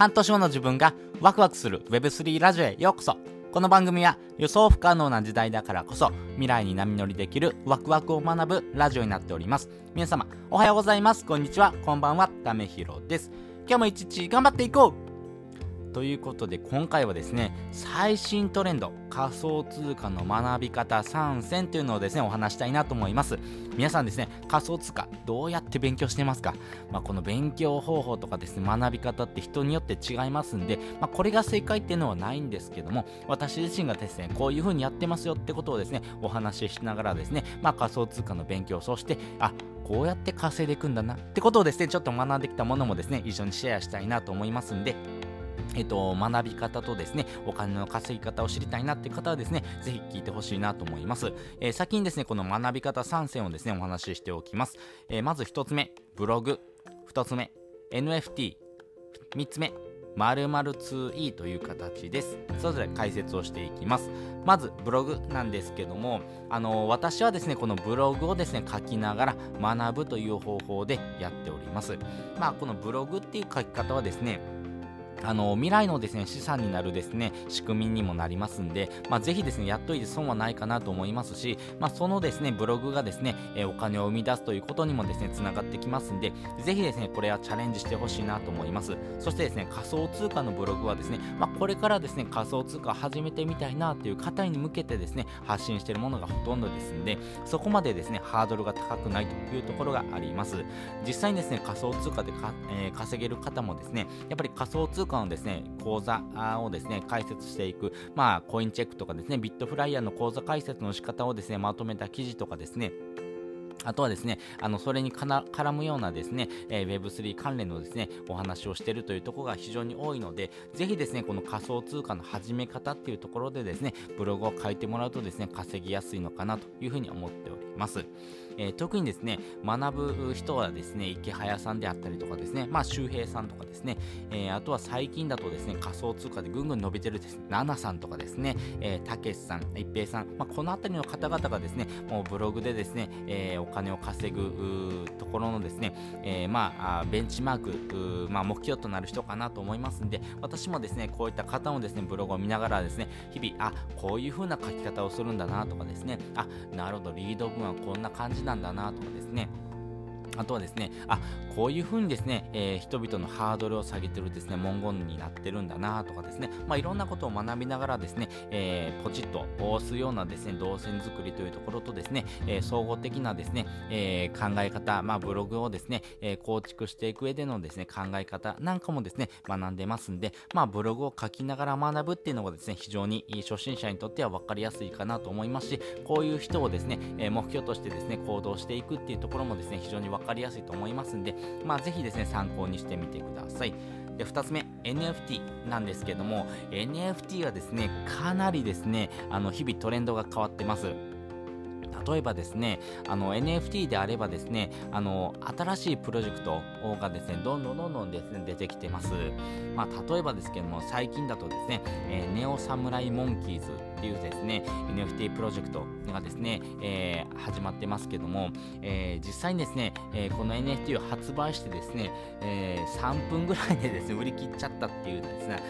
半年後の自分がワクワクする Web3 ラジオへようこそ。この番組は予想不可能な時代だからこそ未来に波乗りできるワクワクを学ぶラジオになっております。皆様おはようございます。こんにちは。こんばんは。ためひろです。今日も一日頑張っていこう。ということで今回はですね最新トレンド仮想通貨の学び方3選というのをですねお話したいなと思います。皆さんですね仮想通貨どうやって勉強してますか、まあ、この勉強方法とかですね学び方って人によって違いますんで、まあ、これが正解っていうのはないんですけども私自身がですねこういう風にやってますよってことをですねお話ししながらですね、まあ、仮想通貨の勉強そしてあこうやって稼いでいくんだなってことをですねちょっと学んできたものもですね一緒にシェアしたいなと思いますんでえっと、学び方とですね、お金の稼ぎ方を知りたいなって方はですね、ぜひ聞いてほしいなと思います。えー、先にですね、この学び方3選をですね、お話ししておきます。えー、まず1つ目、ブログ。2つ目、NFT。3つ目、〇〇 2E という形です。それぞれ解説をしていきます。まず、ブログなんですけども、あの私はですね、このブログをですね、書きながら学ぶという方法でやっております。まあ、このブログっていう書き方はですね、あの未来のですね資産になるですね仕組みにもなりますんで、まあ、ぜひですねやっといて損はないかなと思いますし、まあ、そのですねブログがですね、えお金を生み出すということにもですねつながってきますんでぜひですねこれはチャレンジしてほしいなと思います。そしてですね仮想通貨のブログはですね、まあ、これからですね仮想通貨を始めてみたいなという方に向けてですね発信しているものがほとんどですんでそこまでですねハードルが高くないというところがあります。実際にですね仮想通貨でか、えー、稼げる方もですねやっぱり仮想通貨のですね、講座をですね、解説していく、まあ、コインチェックとかですね、ビットフライヤーの講座解説の仕方をですね、まとめた記事とかですね、あとはですね、あの、それに絡むようなですね、えー、Web3 関連のですね、お話をしているというところが非常に多いので、ぜひですね、この仮想通貨の始め方っていうところでですね、ブログを書いてもらうとですね、稼ぎやすいのかなというふうに思っております。えー、特にですね、学ぶ人はですね、池早さんであったりとかですね、まあ、周平さんとかですね、えー、あとは最近だとですね、仮想通貨でぐんぐん伸びてるですね、ナナさんとかですね、え、たけしさん、一平さん、まあ、このあたりの方々がですね、もうブログでですね、えー、お金を稼ぐところのですね、えー、まあ、ベンチマーク、まあ、目標となる人かなと思いますんで、私もですね、こういった方もですね、ブログを見ながらですね、日々、あ、こういう風な書き方をするんだなとかですね、あ、なるほど、リード文はこんな感じなんだなとかですね、あとはですね、あ、こういう風にですね、えー、人々のハードルを下げてるですね、文言になってるんだなとかですね、まあ、いろんなことを学びながらですね、えー、ポチッと押すようなですね、動線作りというところとですね、えー、総合的なですね、え考え方、まあ、ブログをですね、え構築していく上でのですね、考え方なんかもですね、学んでますんで、まあ、ブログを書きながら学ぶっていうのがですね、非常に初心者にとっては分かりやすいかなと思いますし、こういう人をですね、え目標としてですね、行動していくっていうところもですね、非常に分かりかりやすいと思いますんで、まあ、ぜひですね、参考にしてみてください。で、2つ目、NFT なんですけども、NFT はですね、かなりですね、あの、日々トレンドが変わってます。例えばですね、あの NFT であればですね、あの新しいプロジェクトがですね、どんどんどんどんですね、出てきてます。まあ、例えばですけども、最近だとですね、えー、ネオサムライモンキーズっていうですね、NFT プロジェクトがですね、えー、始まってますけども、えー、実際にですね、えー、この NFT を発売してですね、えー、3分ぐらいでですね、売り切っちゃったっていうですね、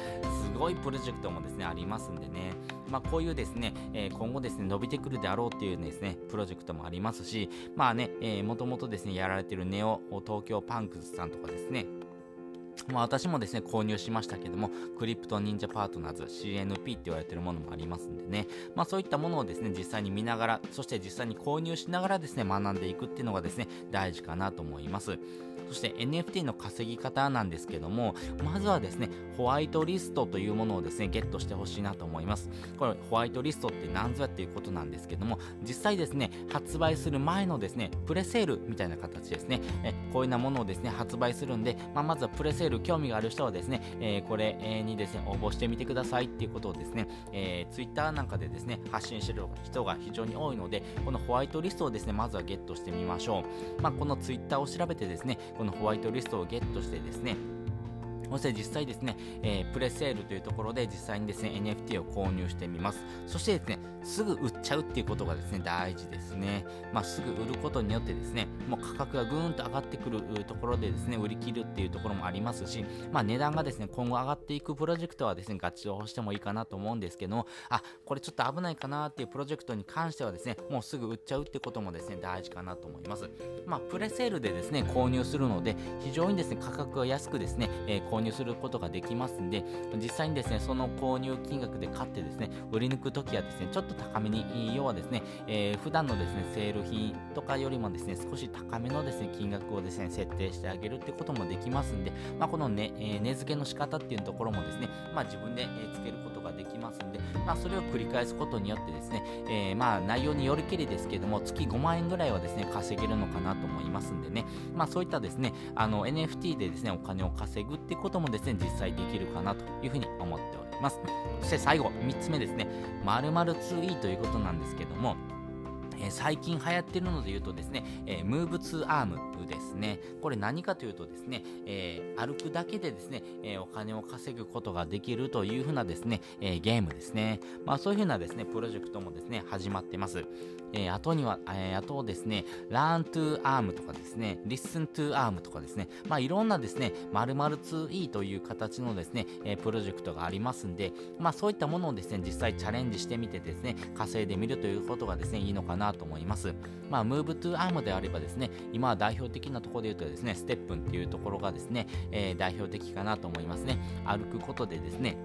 すごいプロジェクトもですね、ありますんでね、まあ、こういうですね、えー、今後ですね、伸びてくるであろうっていうですね、プロジェクトもありますし、まあね、えー、もともとですね、やられてるネオ東京パンクスさんとかですね、まあ、私もですね、購入しましたけども、クリプト忍者パートナーズ CNP って言われてるものもありますんでね、まあそういったものをですね、実際に見ながら、そして実際に購入しながらですね、学んでいくっていうのがですね、大事かなと思います。そして NFT の稼ぎ方なんですけども、まずはですね、ホワイトリストというものをですね、ゲットしてほしいなと思います。これ、ホワイトリストって何ぞやっていうことなんですけども、実際ですね、発売する前のですね、プレセールみたいな形ですね、えこういうようなものをですね、発売するんで、まあ、まずはプレセール興味がある人はですね、えー、これにですね、応募してみてくださいっていうことをですね、えー、Twitter なんかでですね、発信してる人が非常に多いので、このホワイトリストをですね、まずはゲットしてみましょう。まあ、この Twitter を調べてですね、このホワイトリストをゲットしてですね、そして実際ですね、えー、プレセールというところで実際にですね、NFT を購入してみます。そしてですね、すぐ売っちゃうっていうことがですね、大事ですね。まあ、すぐ売ることによってですね、もう価格がぐーんと上がってくるところでですね、売り切るっていうところもありますし、まあ、値段がですね、今後上がっていくプロジェクトはですね、ガチをしてもいいかなと思うんですけども、あ、これちょっと危ないかなっていうプロジェクトに関してはですね、もうすぐ売っちゃうってこともですね、大事かなと思います。まあ、プレセールでですね、購入するので、非常にですね、価格が安くですね、えー、購入することができますんで、実際にですね、その購入金額で買ってですね、売り抜くときはですね、ちょっと高めに、要はですね、えー、普段のですね、セール品とかよりもですね、少し高めのですね、金額をですね、設定してあげるってこともできますんで、まあ、このね、えー、値付けの仕方っていうところもですね、まあ、自分で、えー、つけることができますんで、まあ、それを繰り返すことによってですね、えー、まあ、内容によりけりですけども、月5万円ぐらいはですね、稼げるのかなと思いますんでね、まあ、そういったですね、あの、NFT でですね、お金を稼ぐってことともですね、実際できるかなというふうに思っております。そして最後、3つ目ですね、〇〇 2E ということなんですけども、え、最近流行ってるので言うとですね、えー、ムーブツーアームですね。これ何かというとですね、えー、歩くだけでですね、えお金を稼ぐことができるというふうなですね、えゲームですね。まあそういうふうなですね、プロジェクトもですね、始まってます。えー、あとには、えー、あとですね、Learn to Arm とかですね、Listen to Arm とかですね、まあいろんなですね、〇〇 2E という形のですね、えー、プロジェクトがありますんで、まあそういったものをですね、実際チャレンジしてみてですね、稼いでみるということがですね、いいのかなと思います。まあ Move to Arm であればですね、今は代表的なところで言うとですね、ステップンっていうところがですね、え、代表的かなと思いますね。歩くことでですね、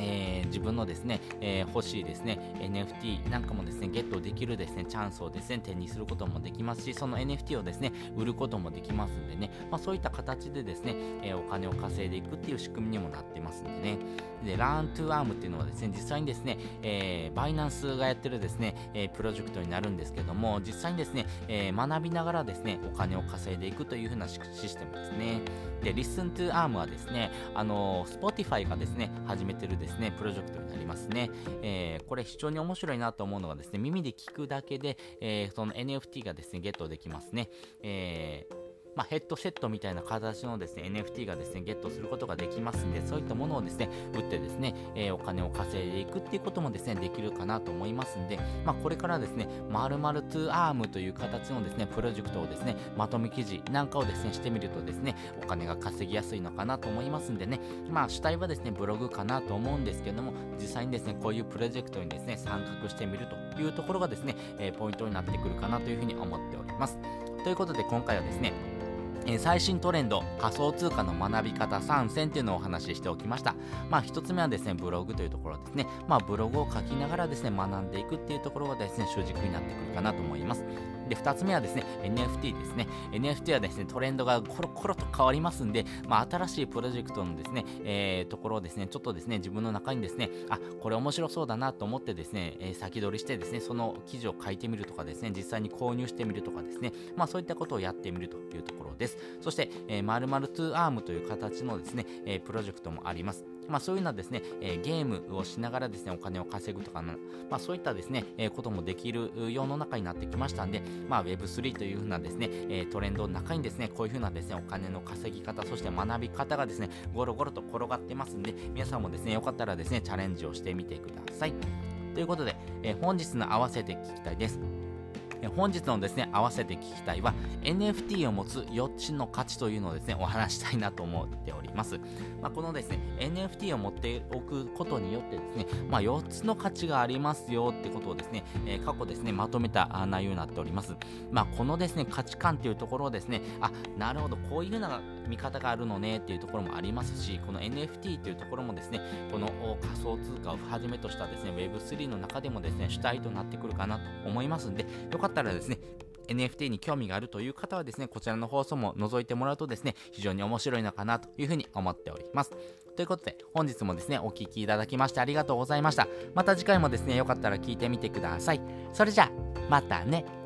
えー、自分のですね、えー、欲しいですね、NFT なんかもですね、ゲットできるですね、チャンスをですね、手にすることもできますし、その NFT をですね、売ることもできますんでね、まあ、そういった形でですね、えー、お金を稼いでいくっていう仕組みにもなってますんでね。で、Learn to Arm っていうのはですね、実際にですね、えー、バイナンスがやってるですね、え、プロジェクトになるんですけども、実際にですね、え、学びながらですね、お金を稼いでいくというふうなシステムですね。で、Listen to Arm はですね、あの Spotify がですね、始めてるですね、プロジェクトになりますね。えー、これ非常に面白いなと思うのがですね、耳で聞くだけで、えー、その NFT がですね、ゲットできますね。えーまあ、ヘッドセットみたいな形のですね、NFT がですね、ゲットすることができますんで、そういったものをですね、売ってですね、えー、お金を稼いでいくっていうこともですね、できるかなと思いますんで、まあ、これからですね、〇〇2アームという形のですね、プロジェクトをですね、まとめ記事なんかをですね、してみるとですね、お金が稼ぎやすいのかなと思いますんでね、まあ、主体はですね、ブログかなと思うんですけども、実際にですね、こういうプロジェクトにですね、参画してみるというところがですね、えー、ポイントになってくるかなというふうに思っております。ということで、今回はですね、え最新トレンド、仮想通貨の学び方3選というのをお話ししておきました。まあ、1つ目はですね、ブログというところですね。まあ、ブログを書きながらですね、学んでいくっていうところがですね、主軸になってくるかなと思います。で、2つ目はですね、NFT ですね。NFT はですね、トレンドがコロコロと変わりますんで、まあ、新しいプロジェクトのですね、えー、ところをですね、ちょっとですね、自分の中にですね、あ、これ面白そうだなと思ってですね、え、先取りしてですね、その記事を書いてみるとかですね、実際に購入してみるとかですね、まあ、そういったことをやってみるというところです。そして、えー、〇〇2アームという形のですね、え、プロジェクトもあります。まあ、そういうのはですね、えー、ゲームをしながらですね、お金を稼ぐとかの、まあ、そういったですね、えー、こともできる世の中になってきましたんで、まあ、Web3 というふうなですね、えー、トレンドの中にですね、こういうふうなですね、お金の稼ぎ方、そして学び方がですね、ゴロゴロと転がってますんで、皆さんもですね、よかったらですね、チャレンジをしてみてください。ということで、え本日の合わせて聞きたいです。本日のですね、合わせて聞きたいは NFT を持つ4つの価値というのをですね、お話したいなと思っております。まあ、このですね、NFT を持っておくことによってですね、まあ、4つの価値がありますよってことをですね、えー、過去ですね、まとめた内容になっております。まあ、このですね、価値観っていうところをですね、あ、なるほど、こういうふうな見方があるのねっていうところもありますし、この NFT というところもですね、この仮想通貨をはじめとしたですね、Web3 の中でもですね、主体となってくるかなと思いますんで、よかっったらですね、NFT に興味があるという方はですね、こちらの放送も覗いてもらうとですね、非常に面白いのかなというふうに思っております。ということで、本日もですね、お聴きいただきましてありがとうございました。また次回もですね、よかったら聞いてみてください。それじゃあ、またね。